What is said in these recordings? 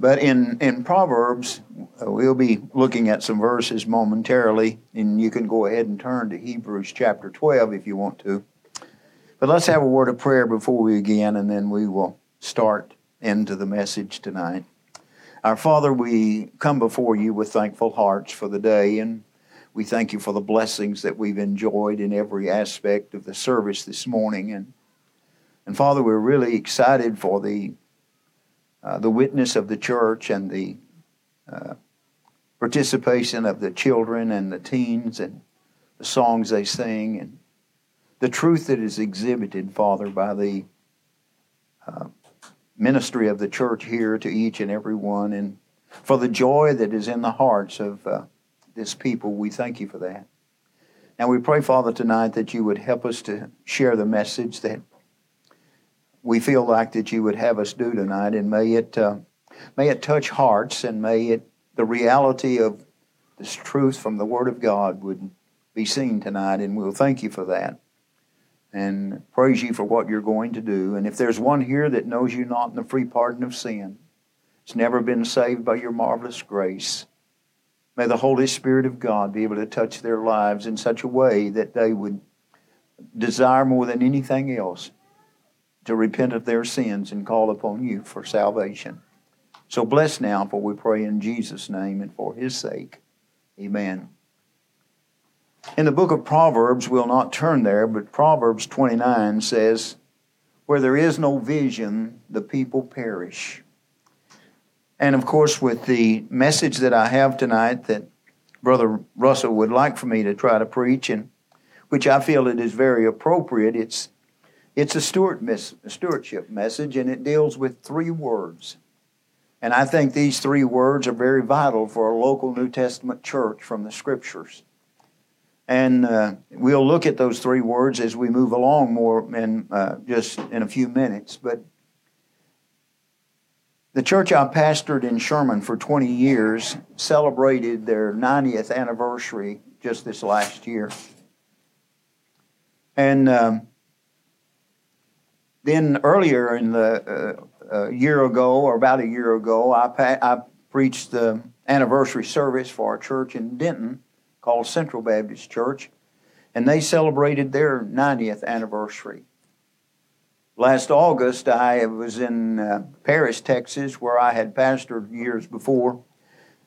But in, in Proverbs, uh, we'll be looking at some verses momentarily, and you can go ahead and turn to Hebrews chapter 12 if you want to. But let's have a word of prayer before we begin, and then we will start into the message tonight. Our Father, we come before you with thankful hearts for the day, and we thank you for the blessings that we've enjoyed in every aspect of the service this morning. And, and Father, we're really excited for the uh, the witness of the church and the uh, participation of the children and the teens and the songs they sing and the truth that is exhibited, Father, by the uh, ministry of the church here to each and every one, and for the joy that is in the hearts of uh, this people. We thank you for that. Now we pray, Father, tonight that you would help us to share the message that we feel like that you would have us do tonight, and may it uh, may it touch hearts, and may it the reality of this truth from the Word of God would be seen tonight, and we'll thank you for that, and praise you for what you're going to do. And if there's one here that knows you not in the free pardon of sin, it's never been saved by your marvelous grace. May the Holy Spirit of God be able to touch their lives in such a way that they would desire more than anything else to repent of their sins and call upon you for salvation. So bless now, for we pray in Jesus' name and for his sake. Amen. In the book of Proverbs, we'll not turn there, but Proverbs 29 says, Where there is no vision, the people perish. And of course, with the message that I have tonight that Brother Russell would like for me to try to preach, and which I feel it is very appropriate, it's it's a stewardship message, and it deals with three words. And I think these three words are very vital for a local New Testament church from the Scriptures. And uh, we'll look at those three words as we move along more in uh, just in a few minutes. But the church I pastored in Sherman for 20 years celebrated their 90th anniversary just this last year. And um, then earlier in the uh, year ago, or about a year ago, I, pa- I preached the anniversary service for our church in Denton called Central Baptist Church, and they celebrated their 90th anniversary. Last August, I was in uh, Paris, Texas, where I had pastored years before,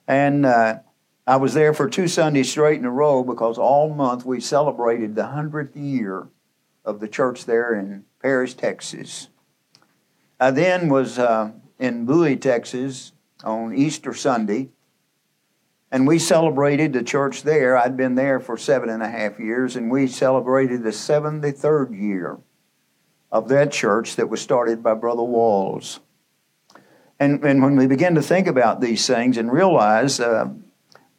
and uh, I was there for two Sundays straight in a row because all month we celebrated the 100th year of the church there in Paris, Texas. I then was uh, in Bowie, Texas on Easter Sunday, and we celebrated the church there. I'd been there for seven and a half years, and we celebrated the 73rd year of that church that was started by Brother Walls. And, and when we begin to think about these things and realize uh,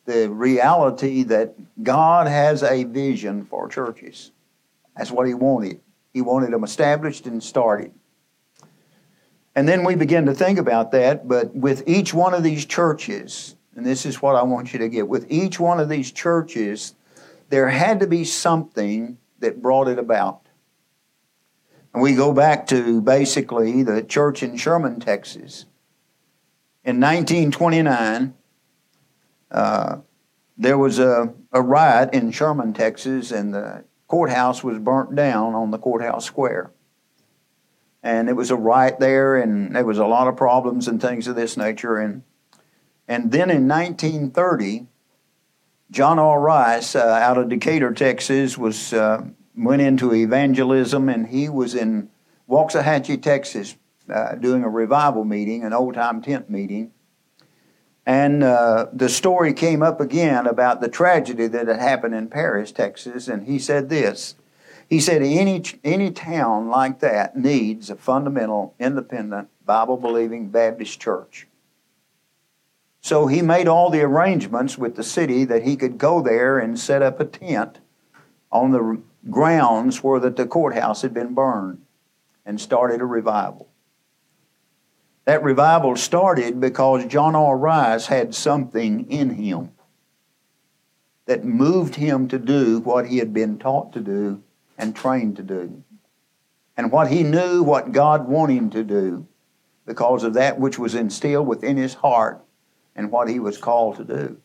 the reality that God has a vision for churches, that's what He wanted. He wanted them established and started. And then we begin to think about that, but with each one of these churches, and this is what I want you to get with each one of these churches, there had to be something that brought it about. And we go back to basically the church in Sherman, Texas. In 1929, uh, there was a, a riot in Sherman, Texas, and the courthouse was burnt down on the courthouse square. And it was a riot there, and there was a lot of problems and things of this nature. And, and then in 1930, John R. Rice, uh, out of Decatur, Texas, was uh, went into evangelism, and he was in Waxahachie, Texas, uh, doing a revival meeting, an old time tent meeting. And uh, the story came up again about the tragedy that had happened in Paris, Texas, and he said this. He said, any, any town like that needs a fundamental, independent, Bible believing Baptist church. So he made all the arrangements with the city that he could go there and set up a tent on the grounds where that the courthouse had been burned and started a revival. That revival started because John R. Rice had something in him that moved him to do what he had been taught to do and trained to do. And what he knew what God wanted him to do because of that which was instilled within his heart and what he was called to do.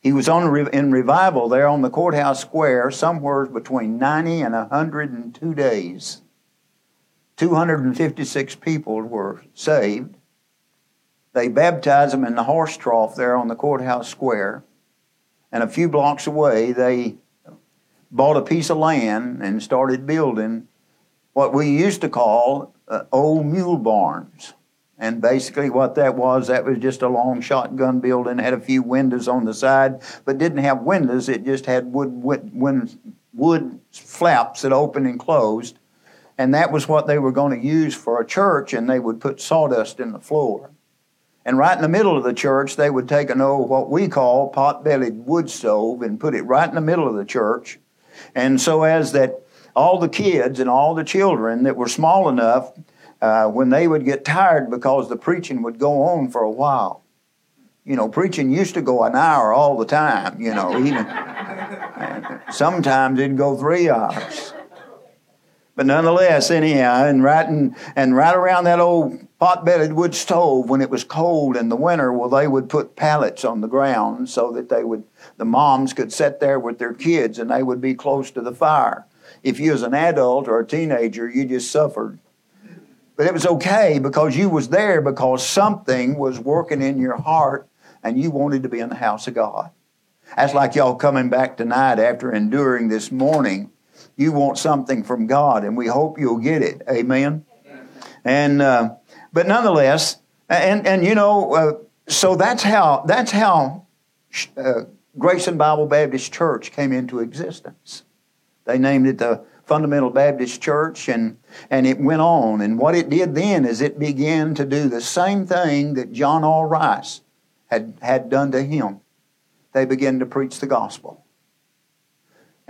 He was on in revival there on the courthouse square somewhere between 90 and 102 days. 256 people were saved. They baptized them in the horse trough there on the courthouse square. And a few blocks away, they bought a piece of land and started building what we used to call uh, old mule barns. And basically, what that was, that was just a long shotgun building, had a few windows on the side, but didn't have windows. It just had wood, wood, wood flaps that opened and closed. And that was what they were going to use for a church, and they would put sawdust in the floor. And right in the middle of the church, they would take an old, what we call pot bellied wood stove, and put it right in the middle of the church. And so, as that all the kids and all the children that were small enough uh, when they would get tired because the preaching would go on for a while. You know, preaching used to go an hour all the time, you know, even sometimes it'd go three hours. But nonetheless, anyhow, and right, in, and right around that old pot-bedded wood stove, when it was cold in the winter, well, they would put pallets on the ground so that they would, the moms could sit there with their kids and they would be close to the fire. If you was an adult or a teenager, you just suffered but it was okay because you was there because something was working in your heart and you wanted to be in the house of God. That's like y'all coming back tonight after enduring this morning. You want something from God, and we hope you'll get it. Amen. And uh, but nonetheless, and and you know, uh, so that's how that's how uh, Grayson Bible Baptist Church came into existence. They named it the Fundamental Baptist Church, and, and it went on. And what it did then is it began to do the same thing that John R. Rice had, had done to him. They began to preach the gospel.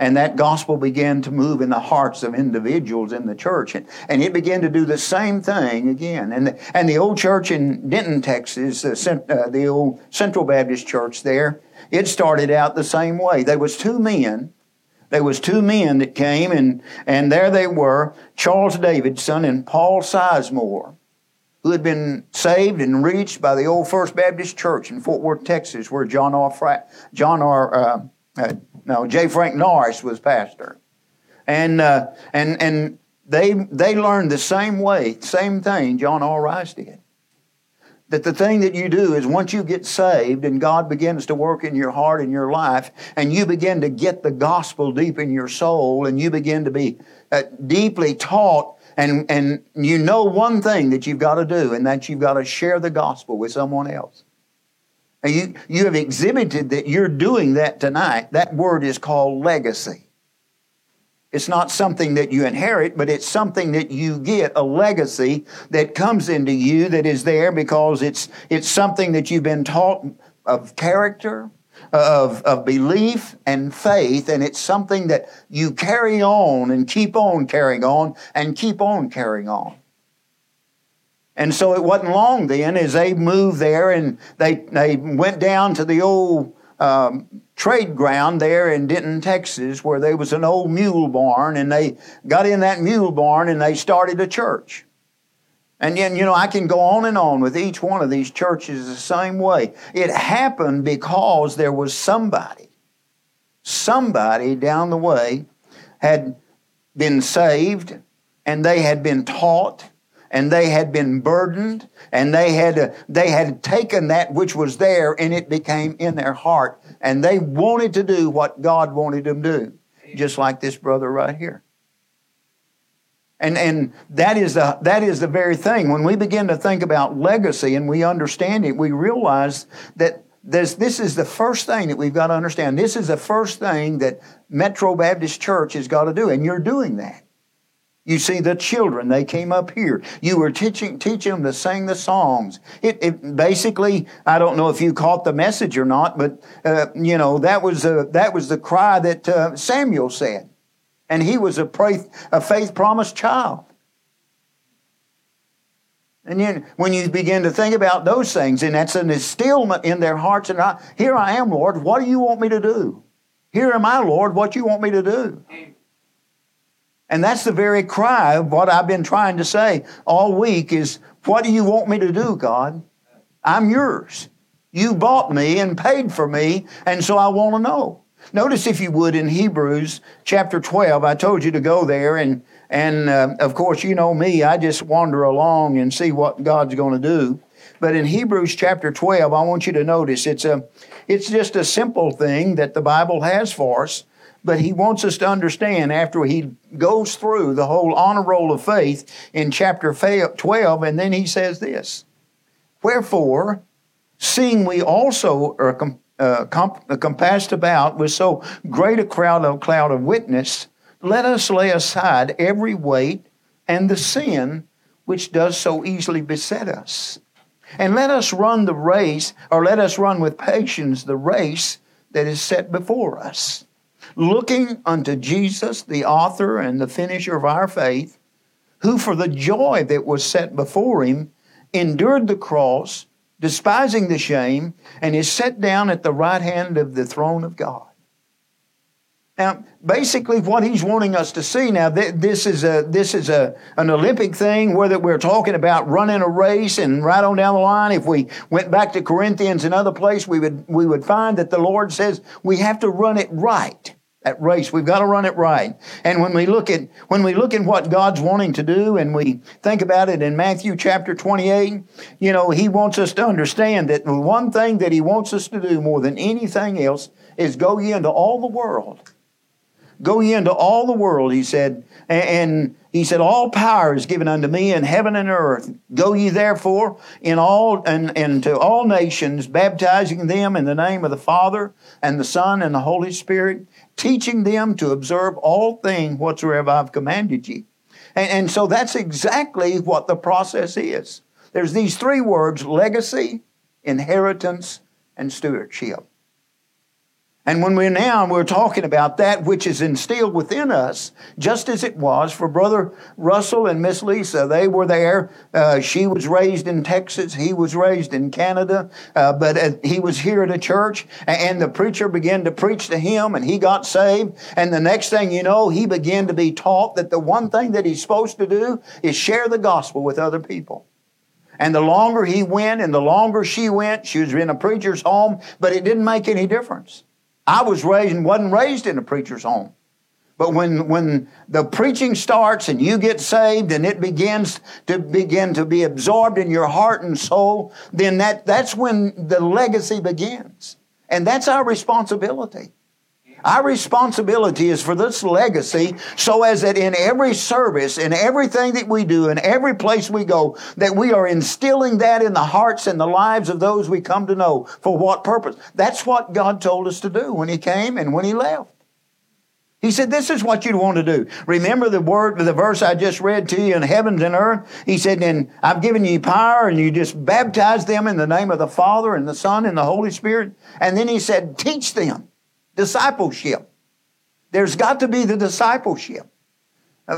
And that gospel began to move in the hearts of individuals in the church. And, and it began to do the same thing again. And the, and the old church in Denton, Texas, uh, uh, the old Central Baptist Church there, it started out the same way. There was two men there was two men that came, and, and there they were, Charles Davidson and Paul Sizemore, who had been saved and reached by the old First Baptist Church in Fort Worth, Texas, where John R. Fra- John R. Uh, uh, no, J. Frank Norris was pastor, and uh, and and they they learned the same way, same thing John R. Rice did that the thing that you do is once you get saved and God begins to work in your heart and your life, and you begin to get the gospel deep in your soul, and you begin to be uh, deeply taught, and, and you know one thing that you've got to do, and that you've got to share the gospel with someone else. You, you have exhibited that you're doing that tonight. That word is called legacy. It's not something that you inherit, but it's something that you get, a legacy that comes into you that is there because it's, it's something that you've been taught of character, of, of belief and faith, and it's something that you carry on and keep on carrying on and keep on carrying on. And so it wasn't long then as they moved there and they, they went down to the old um, trade ground there in Denton, Texas, where there was an old mule barn, and they got in that mule barn and they started a church. And then, you know, I can go on and on with each one of these churches the same way. It happened because there was somebody, somebody down the way had been saved and they had been taught and they had been burdened and they had uh, they had taken that which was there and it became in their heart and they wanted to do what God wanted them to do just like this brother right here and and that is the that is the very thing when we begin to think about legacy and we understand it we realize that this, this is the first thing that we've got to understand. This is the first thing that Metro Baptist Church has got to do, and you're doing that. You see the children, they came up here. You were teaching, teaching them to sing the songs. It, it basically, I don't know if you caught the message or not, but, uh, you know, that was, a, that was the cry that uh, Samuel said. And he was a, faith, a faith promised child. And then when you begin to think about those things, and that's an instillment in their hearts, and I, here I am, Lord, what do you want me to do? Here am I, Lord, what do you want me to do? And that's the very cry of what I've been trying to say all week is, what do you want me to do, God? I'm yours. You bought me and paid for me, and so I want to know. Notice, if you would, in Hebrews chapter 12, I told you to go there, and, and uh, of course, you know me, I just wander along and see what God's going to do. But in Hebrews chapter 12, I want you to notice it's, a, it's just a simple thing that the Bible has for us, but He wants us to understand after He goes through the whole honor roll of faith in chapter 12, and then He says this Wherefore, seeing we also are com- uh, comp- compassed about with so great a crowd of cloud of witness, let us lay aside every weight and the sin which does so easily beset us. And let us run the race, or let us run with patience the race that is set before us, looking unto Jesus, the author and the finisher of our faith, who for the joy that was set before him endured the cross despising the shame, and is set down at the right hand of the throne of God. Now, basically, what he's wanting us to see now, this is a this is a an Olympic thing. Whether we're talking about running a race and right on down the line, if we went back to Corinthians and other place, we would we would find that the Lord says we have to run it right that race. We've got to run it right. And when we look at when we look at what God's wanting to do and we think about it in Matthew chapter 28, you know, he wants us to understand that the one thing that he wants us to do more than anything else is go ye into all the world. Go ye into all the world, he said, and he said, All power is given unto me in heaven and earth. Go ye therefore in all and, and to all nations, baptizing them in the name of the Father and the Son and the Holy Spirit, teaching them to observe all things whatsoever I've commanded ye. And, and so that's exactly what the process is. There's these three words legacy, inheritance, and stewardship. And when we're now we're talking about that which is instilled within us, just as it was for Brother Russell and Miss Lisa, they were there. Uh, she was raised in Texas, he was raised in Canada, uh, but uh, he was here at a church, and the preacher began to preach to him, and he got saved. And the next thing you know, he began to be taught that the one thing that he's supposed to do is share the gospel with other people. And the longer he went, and the longer she went, she was in a preacher's home, but it didn't make any difference. I was raised and wasn't raised in a preacher's home. But when, when the preaching starts and you get saved and it begins to begin to be absorbed in your heart and soul, then that, that's when the legacy begins. And that's our responsibility. Our responsibility is for this legacy so as that in every service, in everything that we do, in every place we go, that we are instilling that in the hearts and the lives of those we come to know. For what purpose? That's what God told us to do when He came and when He left. He said, This is what you'd want to do. Remember the word, the verse I just read to you in heavens and earth? He said, And I've given you power, and you just baptize them in the name of the Father and the Son and the Holy Spirit. And then he said, Teach them discipleship. There's got to be the discipleship.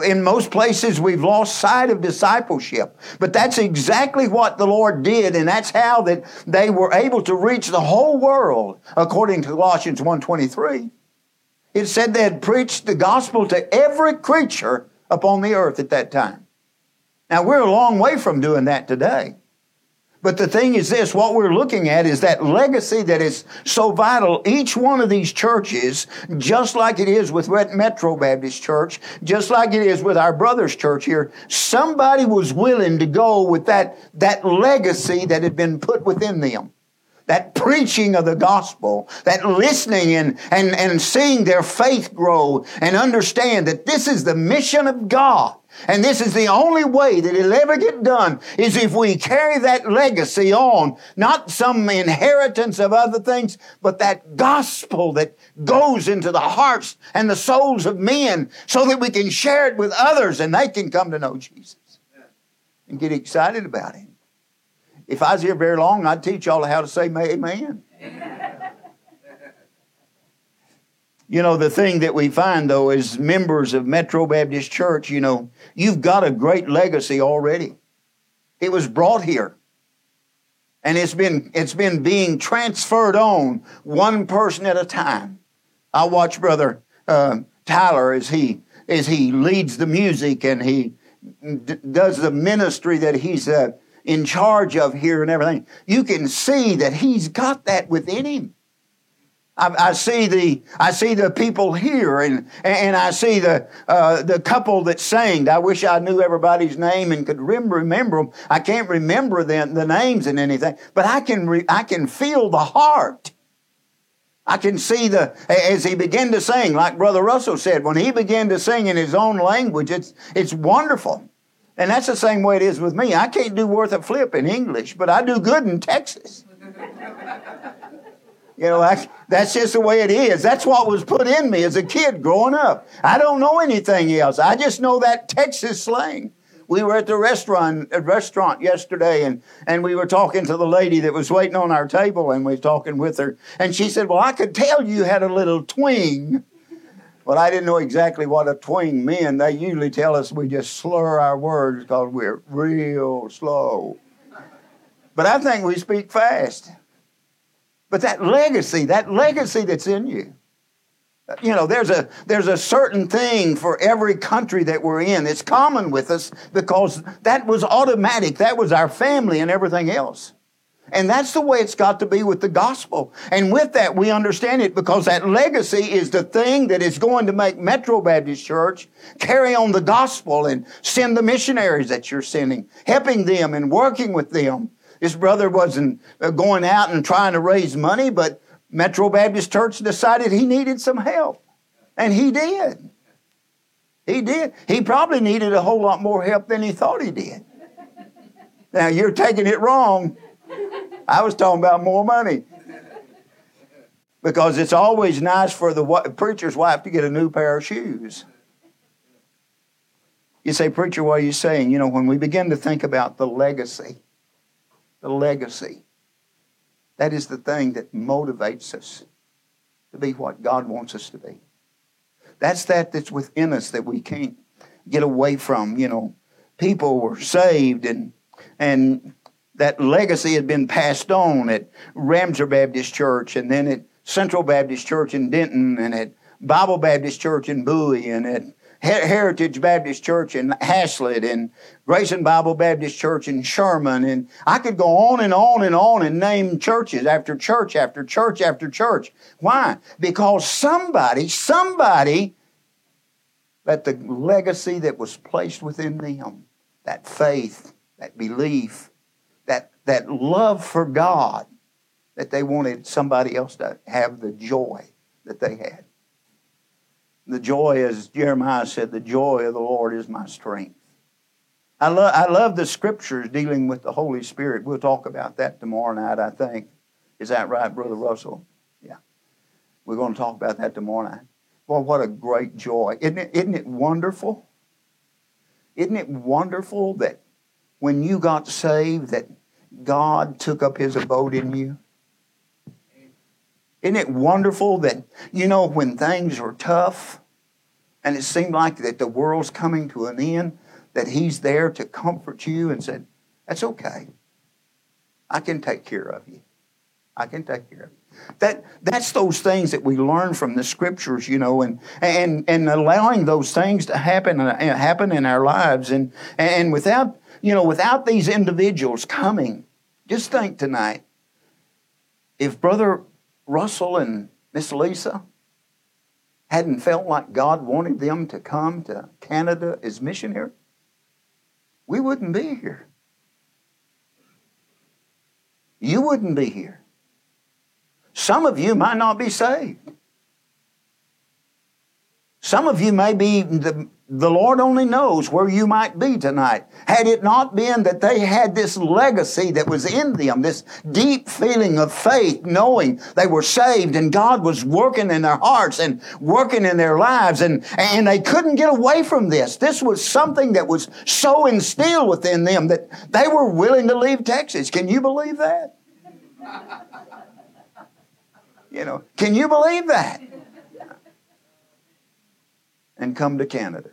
In most places, we've lost sight of discipleship. But that's exactly what the Lord did, and that's how that they were able to reach the whole world, according to Colossians 1.23. It said they had preached the gospel to every creature upon the earth at that time. Now, we're a long way from doing that today. But the thing is this, what we're looking at is that legacy that is so vital. Each one of these churches, just like it is with Metro Baptist Church, just like it is with our brother's church here, somebody was willing to go with that, that legacy that had been put within them that preaching of the gospel, that listening and, and, and seeing their faith grow and understand that this is the mission of God. And this is the only way that it'll ever get done is if we carry that legacy on, not some inheritance of other things, but that gospel that goes into the hearts and the souls of men so that we can share it with others and they can come to know Jesus and get excited about Him. If I was here very long, I'd teach y'all how to say amen. You know, the thing that we find though is members of Metro Baptist Church, you know, you've got a great legacy already. It was brought here. And it's been, it's been being transferred on one person at a time. I watch Brother uh, Tyler as he as he leads the music and he d- does the ministry that he's uh, in charge of here and everything, you can see that he's got that within him. I, I, see the I see the people here, and and I see the uh, the couple that sang. I wish I knew everybody's name and could remember remember them. I can't remember the, the names and anything, but I can re, I can feel the heart. I can see the as he began to sing, like Brother Russell said, when he began to sing in his own language, it's it's wonderful. And that's the same way it is with me. I can't do worth a flip in English, but I do good in Texas. You know, that's, that's just the way it is. That's what was put in me as a kid growing up. I don't know anything else. I just know that Texas slang. We were at the restaurant restaurant yesterday and, and we were talking to the lady that was waiting on our table and we were talking with her. And she said, Well, I could tell you had a little twing. Well, I didn't know exactly what a twing meant. They usually tell us we just slur our words because we're real slow. But I think we speak fast. But that legacy, that legacy that's in you, you know, there's a there's a certain thing for every country that we're in. It's common with us because that was automatic. That was our family and everything else. And that's the way it's got to be with the gospel. And with that, we understand it because that legacy is the thing that is going to make Metro Baptist Church carry on the gospel and send the missionaries that you're sending, helping them and working with them his brother wasn't uh, going out and trying to raise money, but Metro Baptist Church decided he needed some help. And he did. He did. He probably needed a whole lot more help than he thought he did. Now, you're taking it wrong. I was talking about more money. Because it's always nice for the preacher's wife to get a new pair of shoes. You say, Preacher, what are you saying? You know, when we begin to think about the legacy the legacy. That is the thing that motivates us to be what God wants us to be. That's that that's within us that we can't get away from. You know, people were saved and and that legacy had been passed on at Ramsey Baptist Church and then at Central Baptist Church in Denton and at Bible Baptist Church in Bowie and at Heritage Baptist Church in Haslet and Grayson Bible Baptist Church in Sherman. And I could go on and on and on and name churches after church after church after church. Why? Because somebody, somebody, that the legacy that was placed within them, that faith, that belief, that, that love for God, that they wanted somebody else to have the joy that they had. The joy, as Jeremiah said, the joy of the Lord is my strength. I, love I love the scriptures dealing with the Holy Spirit. We'll talk about that tomorrow night, I think. Is that right, Brother Russell? Yeah. We're going to talk about that tomorrow night. Boy, what a great joy. Isn't it, isn't it wonderful? Isn't it wonderful that when you got saved that God took up his abode in you? Isn't it wonderful that, you know, when things are tough and it seemed like that the world's coming to an end, that He's there to comfort you and said, That's okay. I can take care of you. I can take care of you. That, that's those things that we learn from the scriptures, you know, and, and, and allowing those things to happen, uh, happen in our lives. And, and without, you know, without these individuals coming, just think tonight, if Brother Russell and Miss Lisa hadn't felt like God wanted them to come to Canada as missionaries, we wouldn't be here. You wouldn't be here. Some of you might not be saved. Some of you may be the the Lord only knows where you might be tonight. Had it not been that they had this legacy that was in them, this deep feeling of faith, knowing they were saved and God was working in their hearts and working in their lives, and, and they couldn't get away from this. This was something that was so instilled within them that they were willing to leave Texas. Can you believe that? You know, can you believe that? And come to Canada.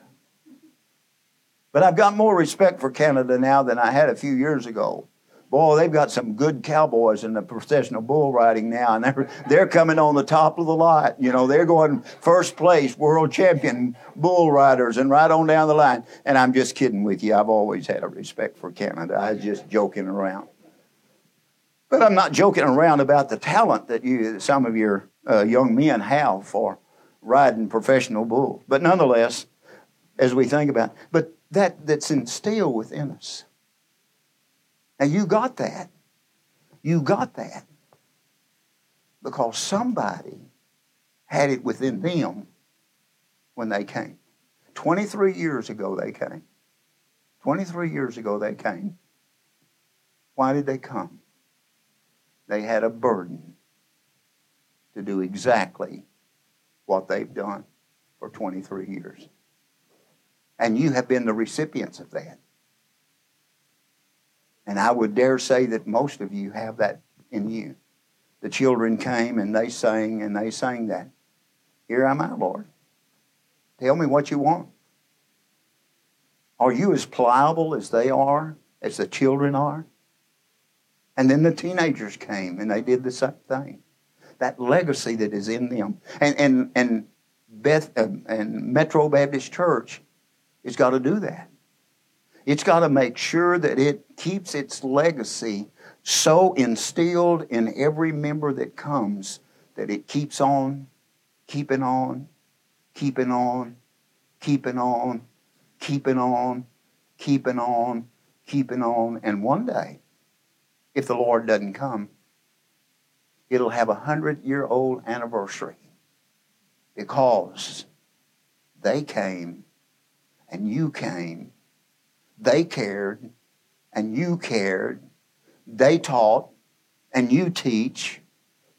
But I've got more respect for Canada now than I had a few years ago Boy, they've got some good cowboys in the professional bull riding now, and they're they're coming on the top of the lot. You know, they're going first place, world champion bull riders, and right on down the line. And I'm just kidding with you. I've always had a respect for Canada. I was just joking around. But I'm not joking around about the talent that you, some of your uh, young men have for riding professional bull. But nonetheless, as we think about, but that that's instilled within us. Now you got that. You got that because somebody had it within them when they came. 23 years ago they came. 23 years ago they came. Why did they come? They had a burden to do exactly what they've done for 23 years. And you have been the recipients of that. And I would dare say that most of you have that in you. The children came and they sang and they sang that. Here I am I, Lord. Tell me what you want. Are you as pliable as they are, as the children are? And then the teenagers came and they did the same thing. That legacy that is in them. And, and, and, Beth, uh, and Metro Baptist Church has got to do that. It's got to make sure that it keeps its legacy so instilled in every member that comes that it keeps on, keeping on, keeping on, keeping on, keeping on, keeping on, keeping on. And one day, if the Lord doesn't come, it'll have a hundred year old anniversary because they came and you came they cared and you cared. They taught and you teach.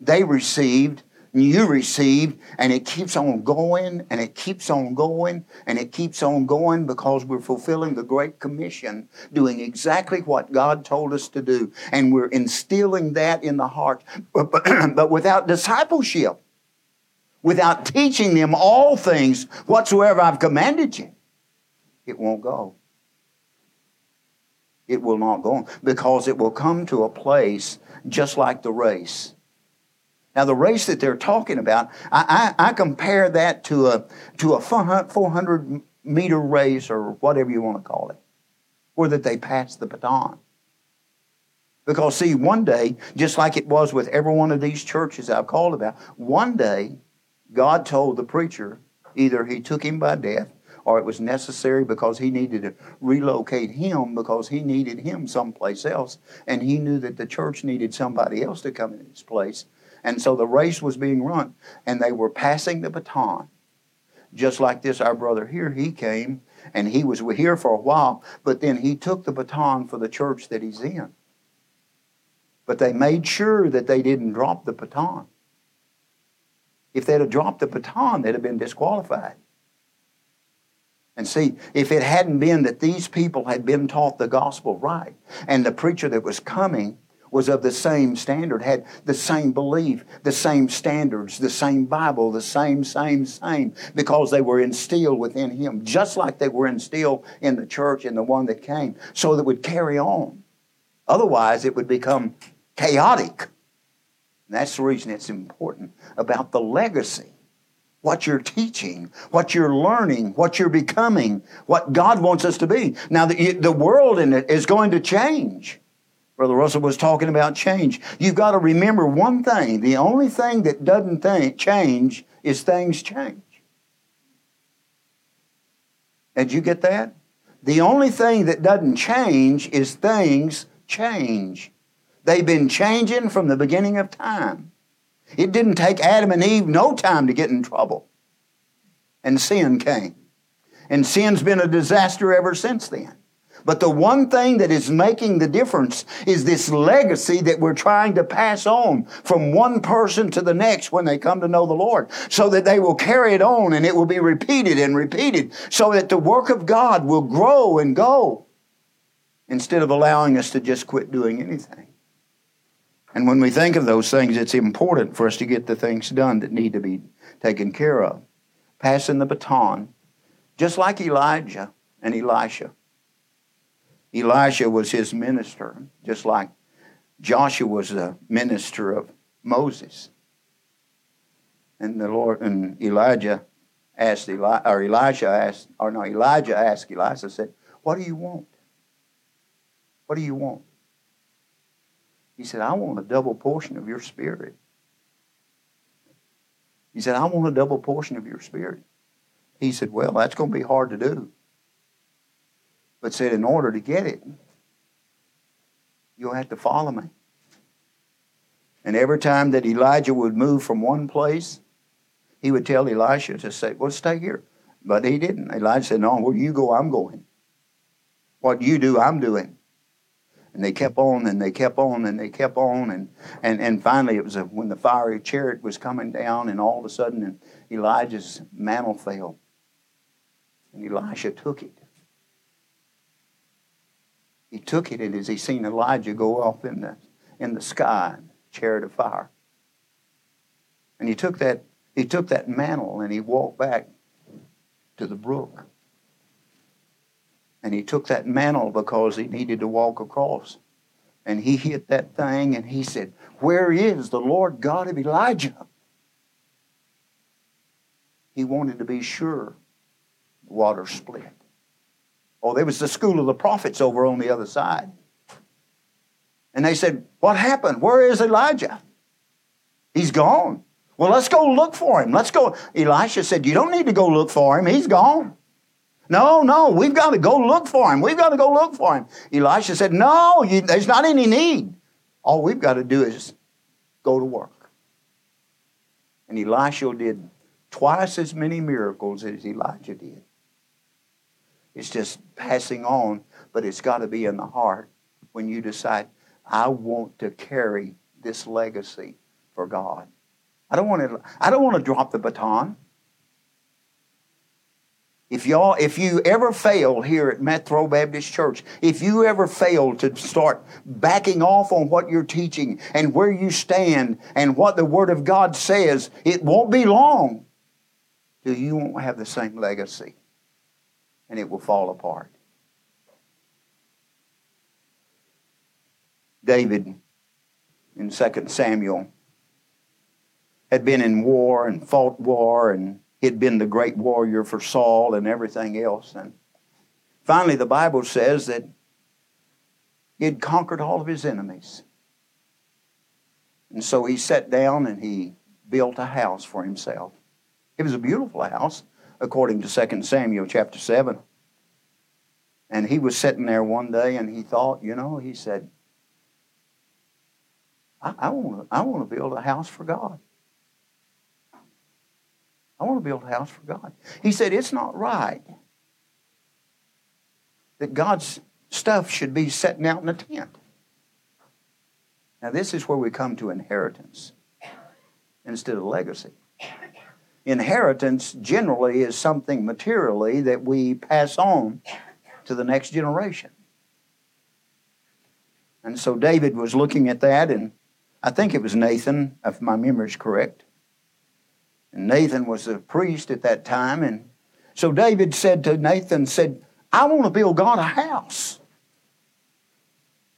They received you received. And it keeps on going and it keeps on going and it keeps on going because we're fulfilling the Great Commission, doing exactly what God told us to do. And we're instilling that in the heart. But without discipleship, without teaching them all things whatsoever I've commanded you, it won't go it will not go on because it will come to a place just like the race. Now, the race that they're talking about, I, I, I compare that to a, to a 400 meter race or whatever you want to call it, or that they pass the baton. Because, see, one day, just like it was with every one of these churches I've called about, one day God told the preacher either he took him by death or it was necessary because he needed to relocate him because he needed him someplace else. And he knew that the church needed somebody else to come in his place. And so the race was being run, and they were passing the baton. Just like this, our brother here, he came and he was here for a while, but then he took the baton for the church that he's in. But they made sure that they didn't drop the baton. If they'd have dropped the baton, they'd have been disqualified. And see, if it hadn't been that these people had been taught the gospel right, and the preacher that was coming was of the same standard, had the same belief, the same standards, the same Bible, the same, same, same, because they were instilled within him, just like they were instilled in the church and the one that came, so that would carry on. Otherwise, it would become chaotic. And that's the reason it's important about the legacy what you're teaching, what you're learning, what you're becoming, what God wants us to be. Now, the, the world in it is going to change. Brother Russell was talking about change. You've got to remember one thing the only thing that doesn't think, change is things change. Did you get that? The only thing that doesn't change is things change. They've been changing from the beginning of time. It didn't take Adam and Eve no time to get in trouble. And sin came. And sin's been a disaster ever since then. But the one thing that is making the difference is this legacy that we're trying to pass on from one person to the next when they come to know the Lord, so that they will carry it on and it will be repeated and repeated, so that the work of God will grow and go instead of allowing us to just quit doing anything. And when we think of those things, it's important for us to get the things done that need to be taken care of. Passing the baton, just like Elijah and Elisha. Elisha was his minister, just like Joshua was the minister of Moses. And the Lord and Elijah asked Eli, or Elijah asked, or no, Elijah asked Elisha, said, What do you want? What do you want? He said, I want a double portion of your spirit. He said, I want a double portion of your spirit. He said, Well, that's going to be hard to do. But said, In order to get it, you'll have to follow me. And every time that Elijah would move from one place, he would tell Elisha to say, Well, stay here. But he didn't. Elijah said, No, where you go, I'm going. What you do, I'm doing. And they kept on and they kept on and they kept on. And, and, and finally, it was a, when the fiery chariot was coming down, and all of a sudden, Elijah's mantle fell. And Elisha took it. He took it, and as he seen Elijah go off in the, in the sky, chariot of fire. And he took that he took that mantle and he walked back to the brook. And he took that mantle because he needed to walk across. And he hit that thing and he said, Where is the Lord God of Elijah? He wanted to be sure the water split. Oh, there was the school of the prophets over on the other side. And they said, What happened? Where is Elijah? He's gone. Well, let's go look for him. Let's go. Elisha said, You don't need to go look for him. He's gone. No, no, we've got to go look for him. We've got to go look for him. Elisha said, No, you, there's not any need. All we've got to do is go to work. And Elisha did twice as many miracles as Elijah did. It's just passing on, but it's got to be in the heart when you decide, I want to carry this legacy for God. I don't want to, I don't want to drop the baton. If y'all, if you ever fail here at Metro Baptist Church, if you ever fail to start backing off on what you're teaching and where you stand and what the Word of God says, it won't be long till you won't have the same legacy and it will fall apart. David in 2 Samuel had been in war and fought war and he'd been the great warrior for Saul and everything else. And finally, the Bible says that he had conquered all of his enemies. And so he sat down and he built a house for himself. It was a beautiful house, according to 2 Samuel chapter 7. And he was sitting there one day and he thought, you know, he said, I, I want to build a house for God. I want to build a house for God. He said, It's not right that God's stuff should be setting out in a tent. Now, this is where we come to inheritance instead of legacy. Inheritance generally is something materially that we pass on to the next generation. And so David was looking at that, and I think it was Nathan, if my memory is correct, and Nathan was a priest at that time. And so David said to Nathan, said, I want to build God a house.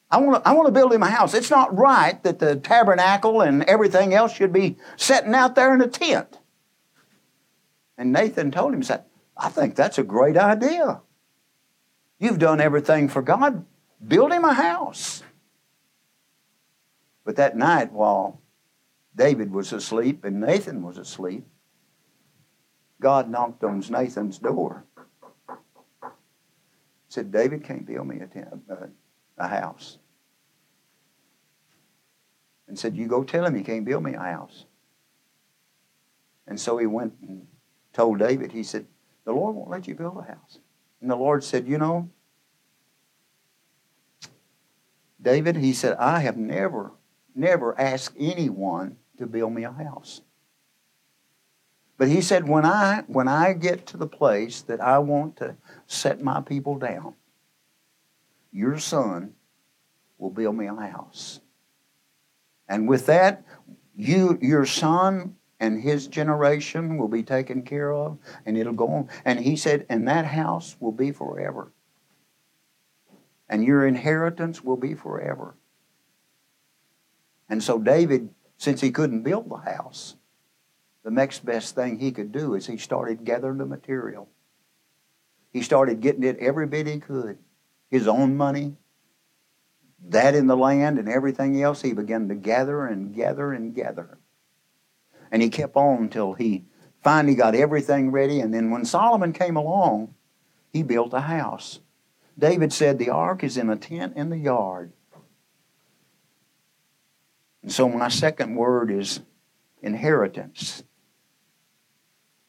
I want, to, I want to build him a house. It's not right that the tabernacle and everything else should be sitting out there in a tent. And Nathan told him, he said, I think that's a great idea. You've done everything for God. Build him a house. But that night, while David was asleep and Nathan was asleep. God knocked on Nathan's door. Said, David can't build me a, tent, uh, a house. And said, You go tell him he can't build me a house. And so he went and told David, He said, The Lord won't let you build a house. And the Lord said, You know, David, he said, I have never, never asked anyone to build me a house. But he said, when I, when I get to the place that I want to set my people down, your son will build me a house. And with that, you, your son and his generation will be taken care of, and it'll go on. And he said, and that house will be forever. And your inheritance will be forever. And so David, since he couldn't build the house, the next best thing he could do is he started gathering the material. He started getting it every bit he could. His own money, that in the land, and everything else. He began to gather and gather and gather. And he kept on until he finally got everything ready. And then when Solomon came along, he built a house. David said, The ark is in a tent in the yard. And so my second word is inheritance.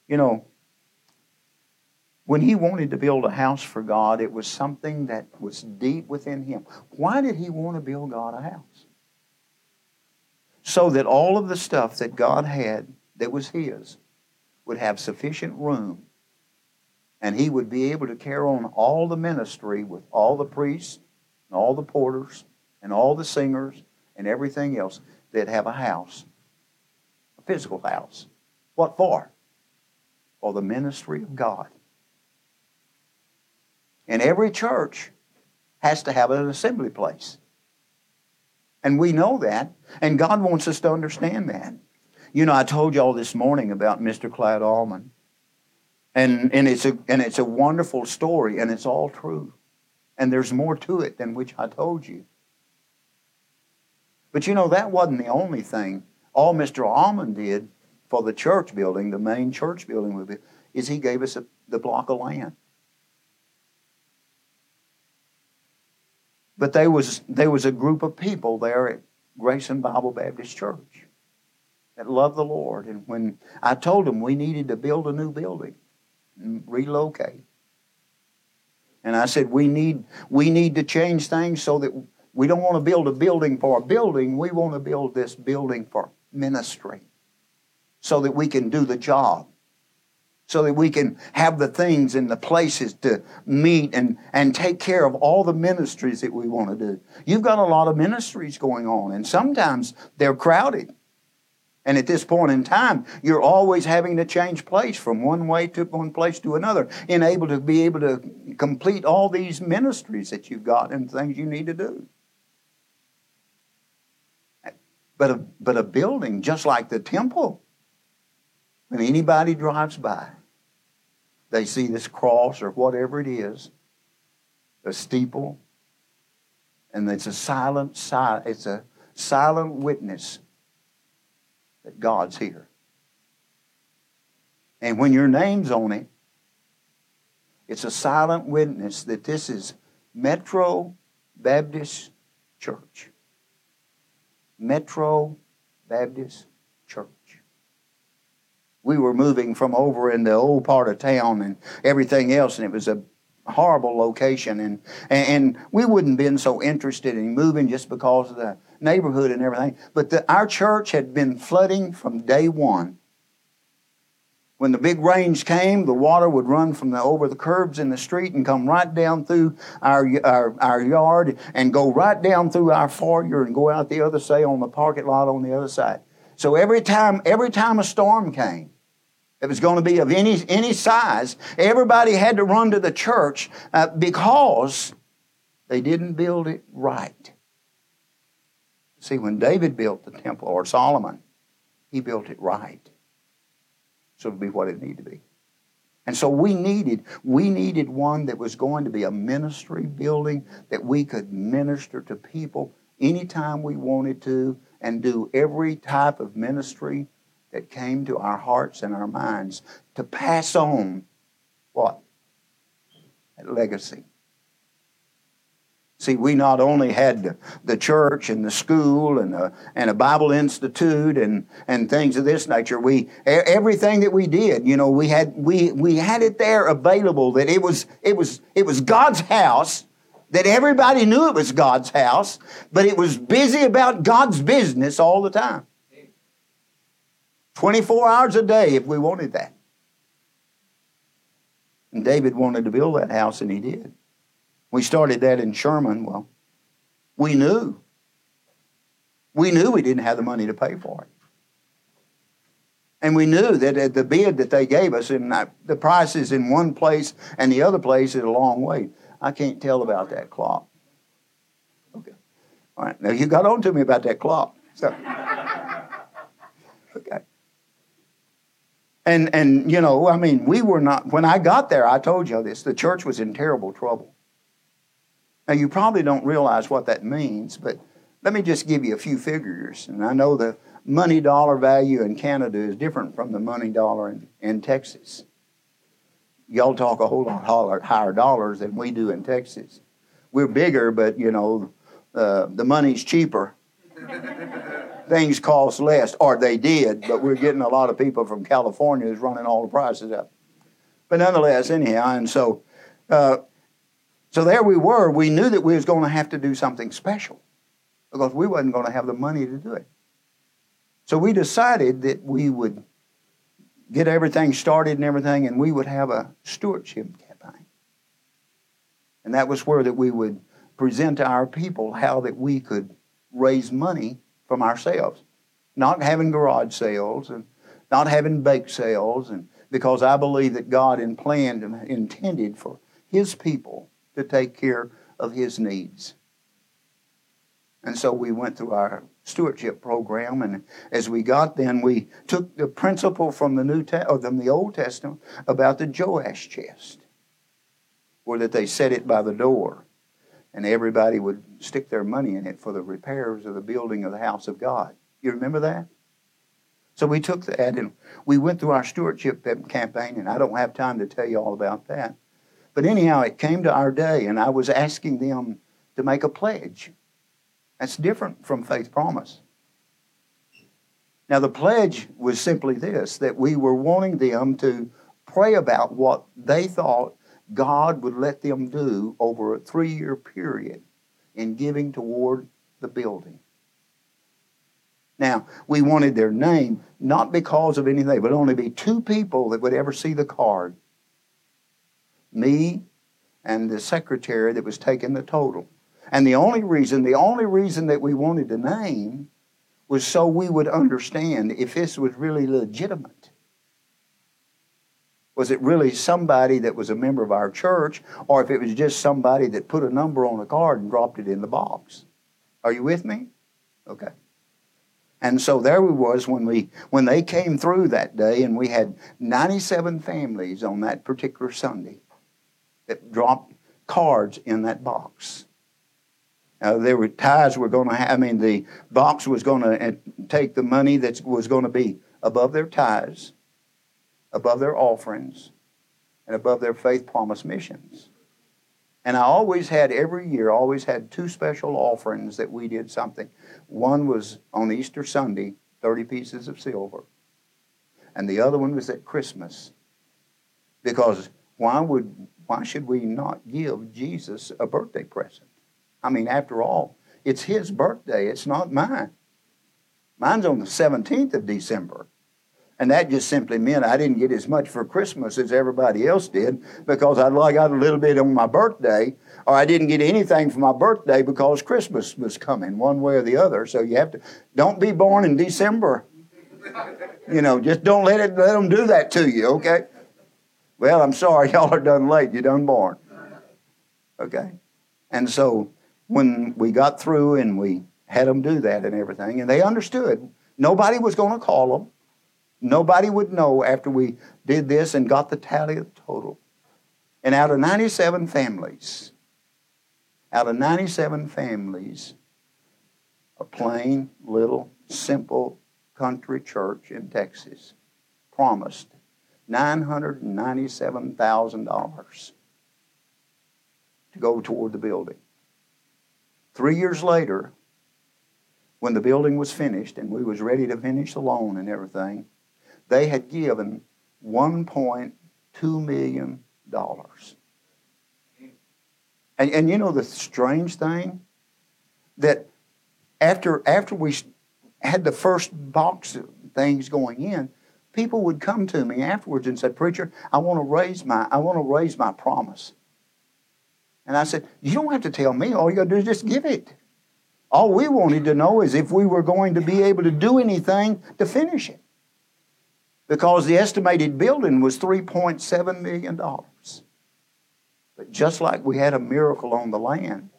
You know, when he wanted to build a house for God, it was something that was deep within him. Why did he want to build God a house? So that all of the stuff that God had that was his would have sufficient room and he would be able to carry on all the ministry with all the priests and all the porters and all the singers and everything else that have a house, a physical house. What for? For the ministry of God. And every church has to have an assembly place. And we know that, and God wants us to understand that. You know, I told you all this morning about Mr. Clyde Allman. And, and, it's a, and it's a wonderful story, and it's all true. And there's more to it than which I told you. But you know, that wasn't the only thing. All Mr. Allman did for the church building, the main church building, is he gave us a, the block of land. But there was, there was a group of people there at Grayson Bible Baptist Church that loved the Lord. And when I told them we needed to build a new building and relocate, and I said we need we need to change things so that we don't want to build a building for a building. We want to build this building for ministry, so that we can do the job so that we can have the things and the places to meet and, and take care of all the ministries that we want to do. You've got a lot of ministries going on, and sometimes they're crowded. And at this point in time, you're always having to change place from one way to one place to another, and able to be able to complete all these ministries that you've got and things you need to do. But a, but a building, just like the temple, when anybody drives by, they see this cross or whatever it is, a steeple, and it's a silent, silent it's a silent witness that God's here. And when your name's on it, it's a silent witness that this is Metro Baptist Church. Metro Baptist we were moving from over in the old part of town and everything else, and it was a horrible location, and and we wouldn't been so interested in moving just because of the neighborhood and everything. But the, our church had been flooding from day one. When the big rains came, the water would run from the over the curbs in the street and come right down through our, our, our yard and go right down through our foyer and go out the other side on the parking lot on the other side. So every time every time a storm came, it was going to be of any, any size. Everybody had to run to the church uh, because they didn't build it right. See, when David built the temple, or Solomon, he built it right. So it'd be what it needed to be. And so we needed, we needed one that was going to be a ministry building that we could minister to people anytime we wanted to and do every type of ministry that came to our hearts and our minds to pass on what? A legacy. See, we not only had the church and the school and a, and a Bible institute and, and things of this nature. We everything that we did, you know, we had we we had it there available that it was it was it was God's house that everybody knew it was God's house, but it was busy about God's business all the time. 24 hours a day if we wanted that. And David wanted to build that house, and he did. We started that in Sherman. Well, we knew. We knew we didn't have the money to pay for it. And we knew that at the bid that they gave us, and the price is in one place and the other place is a long way. I can't tell about that clock. Okay. All right. Now you got on to me about that clock. So, And, and, you know, I mean, we were not, when I got there, I told you this, the church was in terrible trouble. Now, you probably don't realize what that means, but let me just give you a few figures. And I know the money dollar value in Canada is different from the money dollar in, in Texas. Y'all talk a whole lot higher dollars than we do in Texas. We're bigger, but, you know, uh, the money's cheaper. Things cost less, or they did, but we're getting a lot of people from California who's running all the prices up. But nonetheless, anyhow, and so, uh, so there we were. We knew that we was going to have to do something special because we wasn't going to have the money to do it. So we decided that we would get everything started and everything, and we would have a stewardship campaign. And that was where that we would present to our people how that we could raise money from ourselves, not having garage sales and not having bake sales, and because I believe that God planned and intended for His people to take care of His needs. And so we went through our stewardship program, and as we got then, we took the principle from the New Te- or from the Old Testament about the Joash chest, where that they set it by the door, and everybody would stick their money in it for the repairs of the building of the house of God. You remember that? So we took that and we went through our stewardship campaign, and I don't have time to tell you all about that. But anyhow, it came to our day, and I was asking them to make a pledge that's different from faith promise. Now, the pledge was simply this that we were wanting them to pray about what they thought God would let them do over a three year period in giving toward the building. Now, we wanted their name not because of anything, but only be two people that would ever see the card me and the secretary that was taking the total. And the only reason, the only reason that we wanted to name was so we would understand if this was really legitimate. Was it really somebody that was a member of our church, or if it was just somebody that put a number on a card and dropped it in the box? Are you with me? Okay. And so there we was when we when they came through that day, and we had 97 families on that particular Sunday that dropped cards in that box. Uh, there were ties were going to have, I mean, the box was going to uh, take the money that was going to be above their tithes, above their offerings, and above their faith promise missions. And I always had, every year, always had two special offerings that we did something. One was on Easter Sunday, 30 pieces of silver. And the other one was at Christmas. Because why would why should we not give Jesus a birthday present? I mean, after all, it's his birthday, it's not mine. Mine's on the 17th of December. And that just simply meant I didn't get as much for Christmas as everybody else did because I got a little bit on my birthday, or I didn't get anything for my birthday because Christmas was coming, one way or the other. So you have to, don't be born in December. You know, just don't let it let them do that to you, okay? Well, I'm sorry, y'all are done late. You're done born. Okay? And so when we got through and we had them do that and everything, and they understood. Nobody was going to call them. Nobody would know after we did this and got the tally of total. And out of 97 families, out of 97 families, a plain, little, simple country church in Texas promised $997,000 to go toward the building. Three years later, when the building was finished and we was ready to finish the loan and everything, they had given $1.2 million. And, and you know the strange thing? That after, after we had the first box of things going in, people would come to me afterwards and say, Preacher, I want to raise my, I want to raise my promise. And I said, You don't have to tell me. All you got to do is just give it. All we wanted to know is if we were going to be able to do anything to finish it. Because the estimated building was $3.7 million. But just like we had a miracle on the land,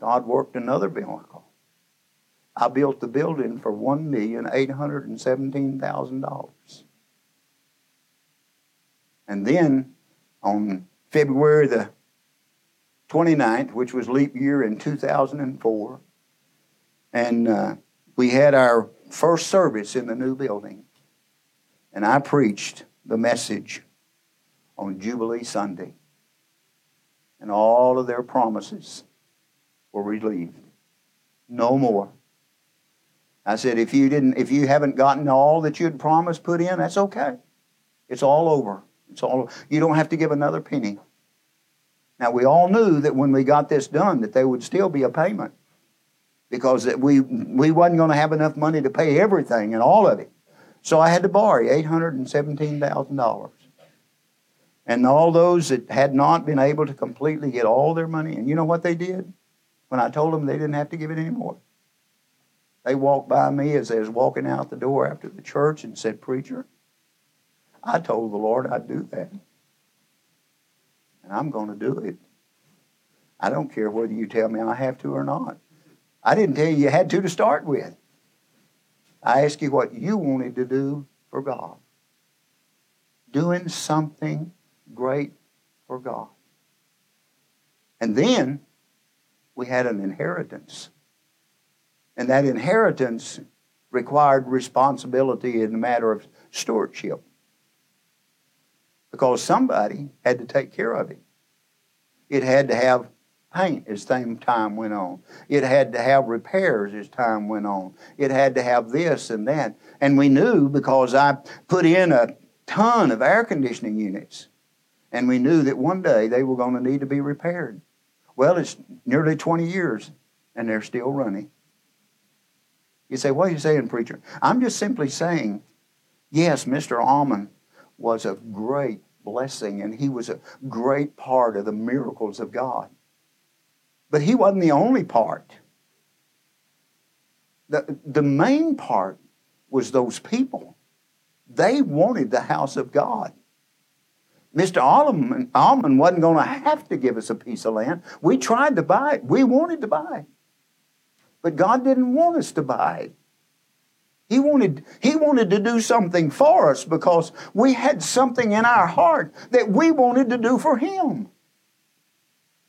God worked another miracle. I built the building for $1,817,000. And then on February the 29th, which was leap year in 2004, and uh, we had our first service in the new building. And I preached the message on Jubilee Sunday. And all of their promises were relieved. No more. I said, if you didn't, if you haven't gotten all that you'd promised put in, that's okay. It's all over. It's all. You don't have to give another penny. Now we all knew that when we got this done, that there would still be a payment, because we we wasn't going to have enough money to pay everything and all of it. So I had to borrow eight hundred and all those that had not been able to completely get all their money, and you know what they did? When I told them they didn't have to give it anymore. They walked by me as they was walking out the door after the church and said, Preacher, I told the Lord I'd do that. And I'm going to do it. I don't care whether you tell me I have to or not. I didn't tell you you had to to start with. I ask you what you wanted to do for God. Doing something great for God. And then we had an inheritance. And that inheritance required responsibility in the matter of stewardship. Because somebody had to take care of it. It had to have paint as time went on. It had to have repairs as time went on. It had to have this and that. And we knew because I put in a ton of air conditioning units and we knew that one day they were going to need to be repaired. Well, it's nearly 20 years, and they're still running. You say, What are you saying, preacher? I'm just simply saying, yes, Mr. Almond was a great blessing, and he was a great part of the miracles of God. But he wasn't the only part. The, the main part was those people. They wanted the house of God. Mr. Almond, Almond wasn't going to have to give us a piece of land. We tried to buy it. We wanted to buy it. But God didn't want us to buy it. He wanted, he wanted to do something for us because we had something in our heart that we wanted to do for Him.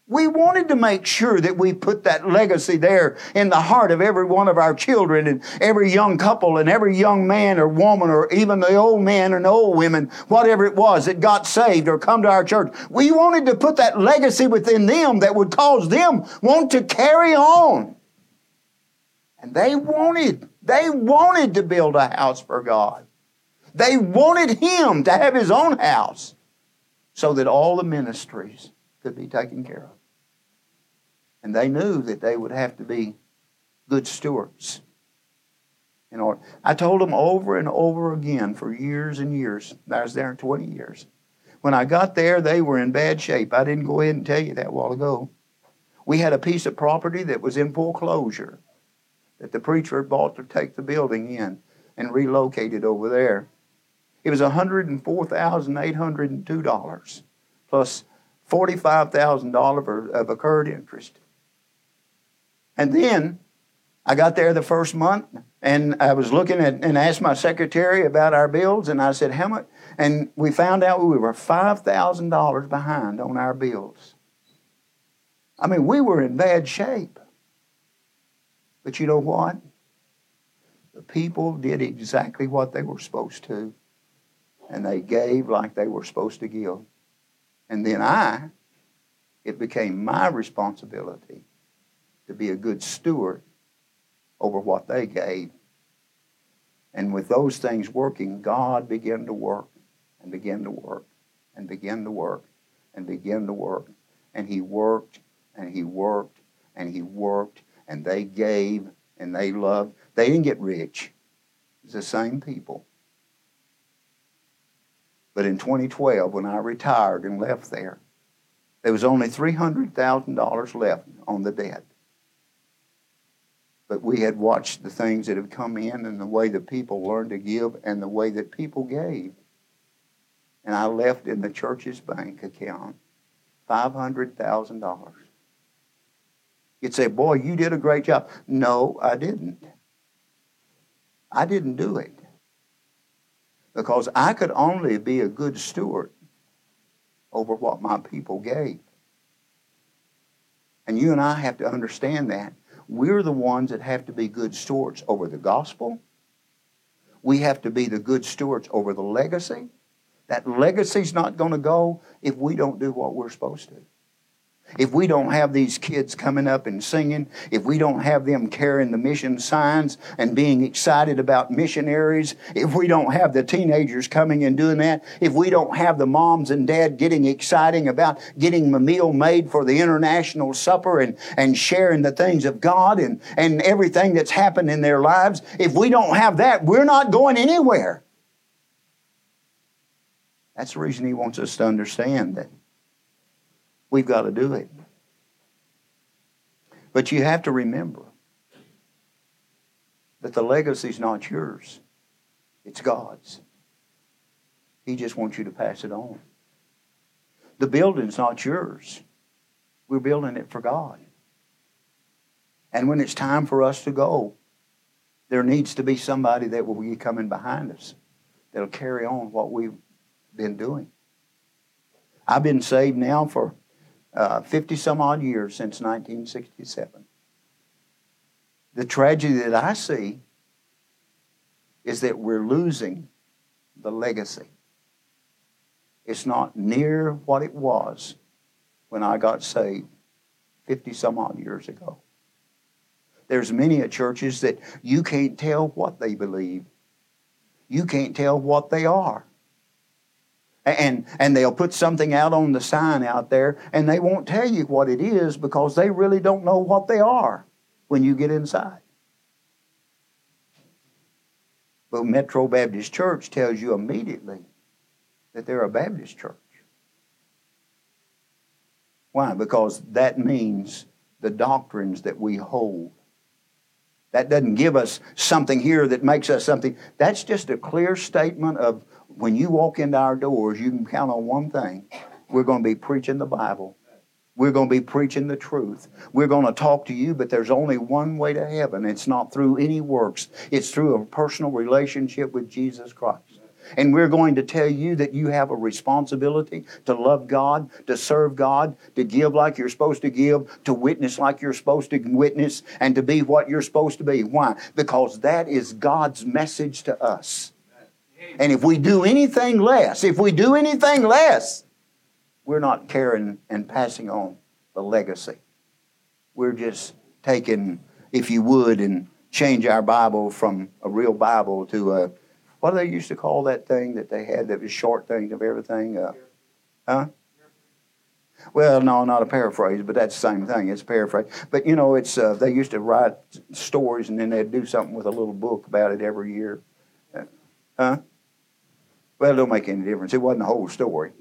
We wanted to make sure that we put that legacy there in the heart of every one of our children and every young couple and every young man or woman or even the old men and old women, whatever it was that got saved or come to our church. We wanted to put that legacy within them that would cause them want to carry on. And they wanted, they wanted to build a house for God. They wanted Him to have His own house so that all the ministries could be taken care of. And they knew that they would have to be good stewards. In order. I told them over and over again for years and years. I was there 20 years. When I got there, they were in bad shape. I didn't go ahead and tell you that a while ago. We had a piece of property that was in foreclosure that the preacher bought to take the building in and relocated over there. It was $104,802 plus $45,000 of accrued interest. And then I got there the first month and I was looking at and asked my secretary about our bills and I said, How much? And we found out we were $5,000 behind on our bills. I mean, we were in bad shape. But you know what? The people did exactly what they were supposed to, and they gave like they were supposed to give. And then I, it became my responsibility to be a good steward over what they gave. And with those things working, God began to work and began to work and began to work and began to work. And He worked and He worked and He worked and they gave and they loved. They didn't get rich. It's the same people. But in 2012, when I retired and left there, there was only $300,000 left on the debt. But we had watched the things that have come in and the way that people learned to give and the way that people gave. And I left in the church's bank account $500,000. You'd say, Boy, you did a great job. No, I didn't. I didn't do it because I could only be a good steward over what my people gave. And you and I have to understand that. We're the ones that have to be good stewards over the gospel. We have to be the good stewards over the legacy. That legacy's not going to go if we don't do what we're supposed to if we don't have these kids coming up and singing, if we don't have them carrying the mission signs and being excited about missionaries, if we don't have the teenagers coming and doing that, if we don't have the moms and dad getting exciting about getting a meal made for the international supper and, and sharing the things of God and, and everything that's happened in their lives, if we don't have that, we're not going anywhere. That's the reason he wants us to understand that We've got to do it. But you have to remember that the legacy is not yours, it's God's. He just wants you to pass it on. The building's not yours. We're building it for God. And when it's time for us to go, there needs to be somebody that will be coming behind us that'll carry on what we've been doing. I've been saved now for uh, 50 some odd years since 1967. The tragedy that I see is that we're losing the legacy. It's not near what it was when I got saved 50 some odd years ago. There's many a churches that you can't tell what they believe. You can't tell what they are and and they'll put something out on the sign out there and they won't tell you what it is because they really don't know what they are when you get inside. But metro baptist church tells you immediately that they're a baptist church. Why? Because that means the doctrines that we hold. That doesn't give us something here that makes us something. That's just a clear statement of when you walk into our doors, you can count on one thing. We're going to be preaching the Bible. We're going to be preaching the truth. We're going to talk to you, but there's only one way to heaven. It's not through any works, it's through a personal relationship with Jesus Christ. And we're going to tell you that you have a responsibility to love God, to serve God, to give like you're supposed to give, to witness like you're supposed to witness, and to be what you're supposed to be. Why? Because that is God's message to us. And if we do anything less, if we do anything less, we're not caring and passing on the legacy. We're just taking, if you would, and change our Bible from a real Bible to a, what do they used to call that thing that they had that was short thing of everything? Uh, huh? Well, no, not a paraphrase, but that's the same thing. It's a paraphrase. But you know, it's uh, they used to write stories and then they'd do something with a little book about it every year. Uh, huh? Well, it don't make any difference. It wasn't the whole story.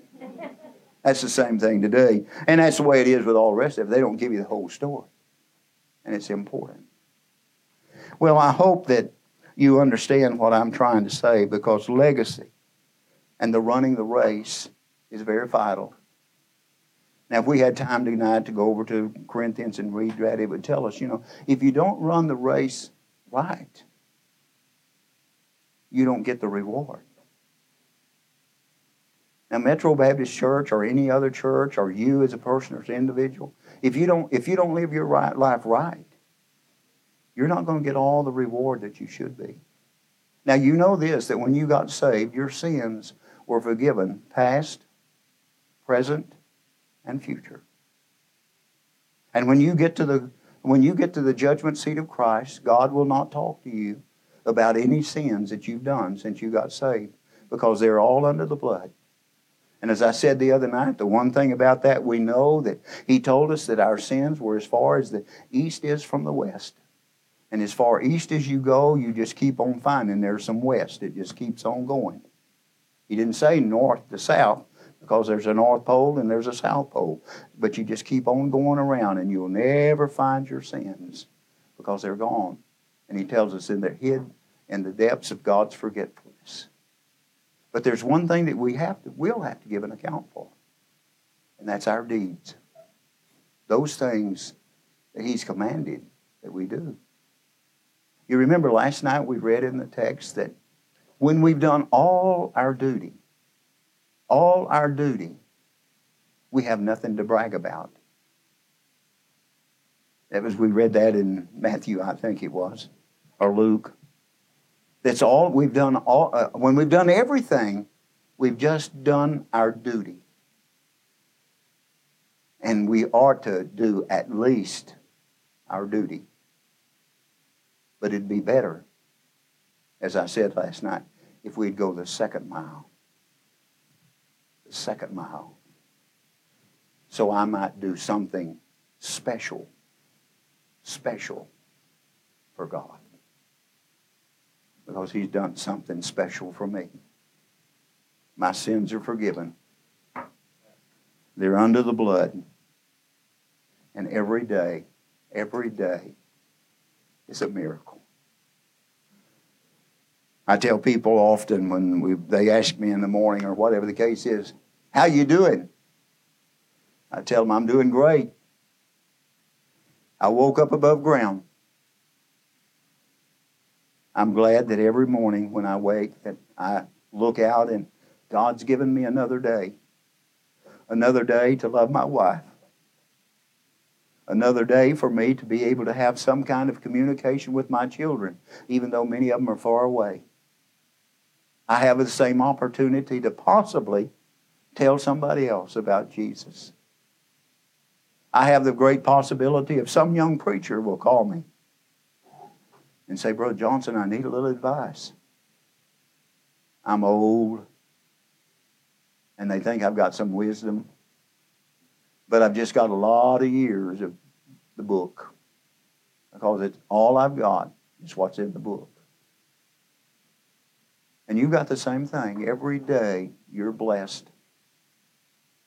That's the same thing today. And that's the way it is with all the rest of it. They don't give you the whole story. And it's important. Well, I hope that you understand what I'm trying to say because legacy and the running the race is very vital. Now, if we had time tonight to go over to Corinthians and read that, it would tell us, you know, if you don't run the race right, you don't get the reward. Now, Metro Baptist Church or any other church or you as a person or as an individual, if you don't, if you don't live your right life right, you're not going to get all the reward that you should be. Now, you know this that when you got saved, your sins were forgiven past, present, and future. And when you get to the when you get to the judgment seat of Christ, God will not talk to you about any sins that you've done since you got saved because they're all under the blood. And as I said the other night, the one thing about that we know that He told us that our sins were as far as the east is from the west. And as far east as you go, you just keep on finding there's some west. It just keeps on going. He didn't say north to south because there's a north pole and there's a south pole. But you just keep on going around and you'll never find your sins because they're gone. And he tells us in they're hid in the depths of God's forgetfulness. But there's one thing that we have to, will have to give an account for, and that's our deeds. Those things that He's commanded that we do. You remember last night we read in the text that when we've done all our duty, all our duty, we have nothing to brag about. That was, we read that in Matthew, I think it was, or Luke. That's all we've done. All uh, when we've done everything, we've just done our duty, and we are to do at least our duty. But it'd be better, as I said last night, if we'd go the second mile. The second mile. So I might do something special, special for God. Because He's done something special for me. My sins are forgiven. They're under the blood. And every day, every day is a miracle. I tell people often when we, they ask me in the morning or whatever the case is, how you doing? I tell them I'm doing great. I woke up above ground. I'm glad that every morning when I wake that I look out and God's given me another day. Another day to love my wife. Another day for me to be able to have some kind of communication with my children, even though many of them are far away. I have the same opportunity to possibly tell somebody else about Jesus. I have the great possibility of some young preacher will call me and say, Brother Johnson, I need a little advice. I'm old, and they think I've got some wisdom, but I've just got a lot of years of the book because it's all I've got is what's in the book. And you've got the same thing. Every day you're blessed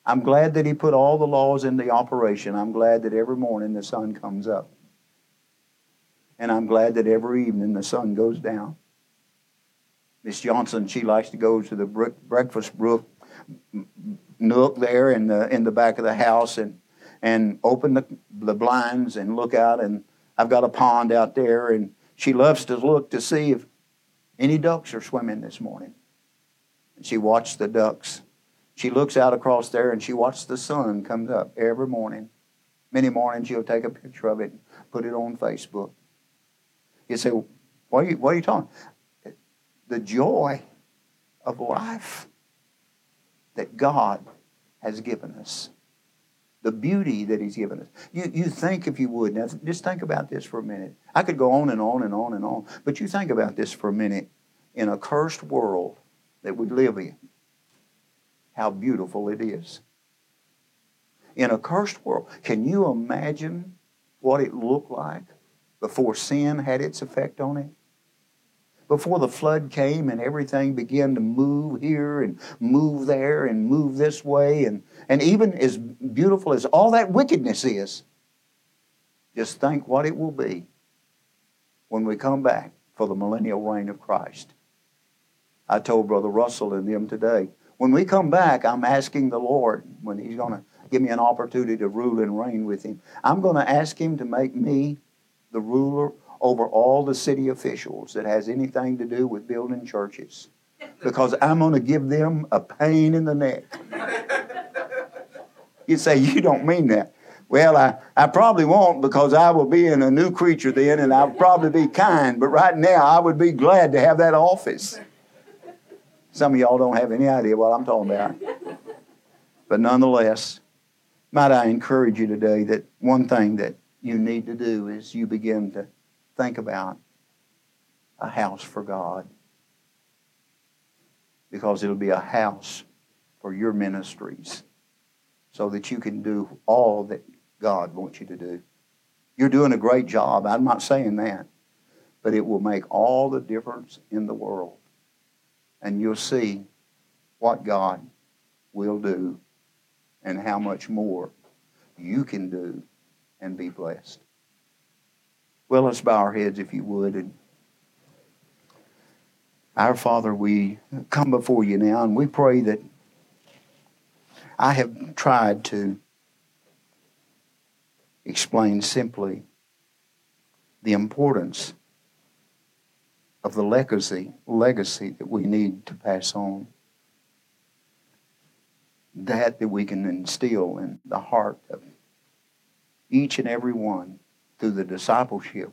I'm glad that he put all the laws into operation. I'm glad that every morning the sun comes up. And I'm glad that every evening the sun goes down. Miss Johnson, she likes to go to the breakfast brook nook there in the in the back of the house and and open the, the blinds and look out and I've got a pond out there and she loves to look to see if any ducks are swimming this morning. And she watched the ducks she looks out across there and she watches the sun comes up every morning. Many mornings she'll take a picture of it and put it on Facebook. You say, what are you, what are you talking? The joy of life that God has given us. The beauty that He's given us. You, you think, if you would, now just think about this for a minute. I could go on and on and on and on, but you think about this for a minute. In a cursed world that we live in, how beautiful it is. In a cursed world, can you imagine what it looked like before sin had its effect on it? Before the flood came and everything began to move here and move there and move this way, and, and even as beautiful as all that wickedness is, just think what it will be when we come back for the millennial reign of Christ. I told Brother Russell and them today, when we come back, I'm asking the Lord, when He's going to give me an opportunity to rule and reign with Him, I'm going to ask Him to make me the ruler over all the city officials that has anything to do with building churches. Because I'm going to give them a pain in the neck. You say, You don't mean that. Well, I, I probably won't because I will be in a new creature then and I'll probably be kind. But right now, I would be glad to have that office. Some of y'all don't have any idea what I'm talking about. But nonetheless, might I encourage you today that one thing that you need to do is you begin to think about a house for God. Because it'll be a house for your ministries so that you can do all that God wants you to do. You're doing a great job. I'm not saying that. But it will make all the difference in the world and you'll see what God will do and how much more you can do and be blessed. Well, let's bow our heads if you would. And our Father, we come before you now and we pray that I have tried to explain simply the importance of the legacy, legacy that we need to pass on. That that we can instill in the heart of each and every one through the discipleship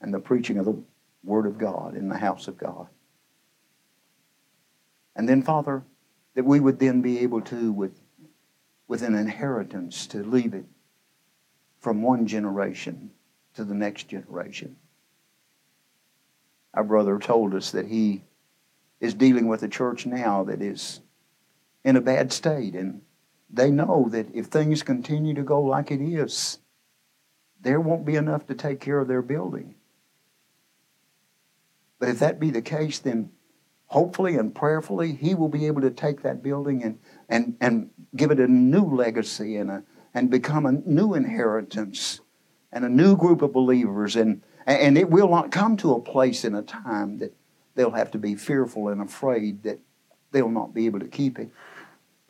and the preaching of the Word of God in the house of God. And then, Father, that we would then be able to, with, with an inheritance, to leave it from one generation to the next generation. Our brother told us that he is dealing with a church now that is in a bad state, and they know that if things continue to go like it is, there won't be enough to take care of their building. But if that be the case, then hopefully and prayerfully, he will be able to take that building and, and, and give it a new legacy and, a, and become a new inheritance and a new group of believers. And, and it will not come to a place in a time that they'll have to be fearful and afraid that they'll not be able to keep it.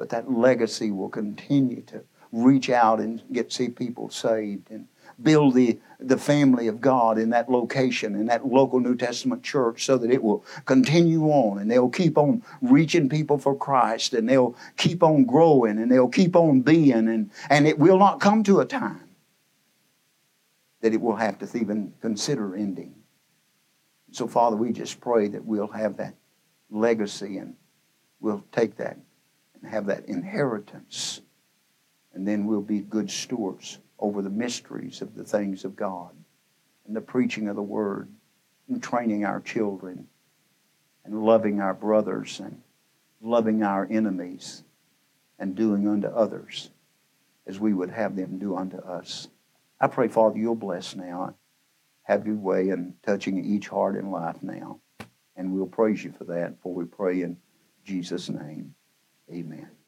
But that legacy will continue to reach out and get see people saved and build the, the family of God in that location, in that local New Testament church, so that it will continue on and they'll keep on reaching people for Christ and they'll keep on growing and they'll keep on being and, and it will not come to a time that it will have to even consider ending. So, Father, we just pray that we'll have that legacy and we'll take that have that inheritance, and then we'll be good stewards over the mysteries of the things of God and the preaching of the Word and training our children and loving our brothers and loving our enemies and doing unto others as we would have them do unto us. I pray, Father, you'll bless now. Have your way in touching each heart and life now. And we'll praise you for that, for we pray in Jesus' name. Amen.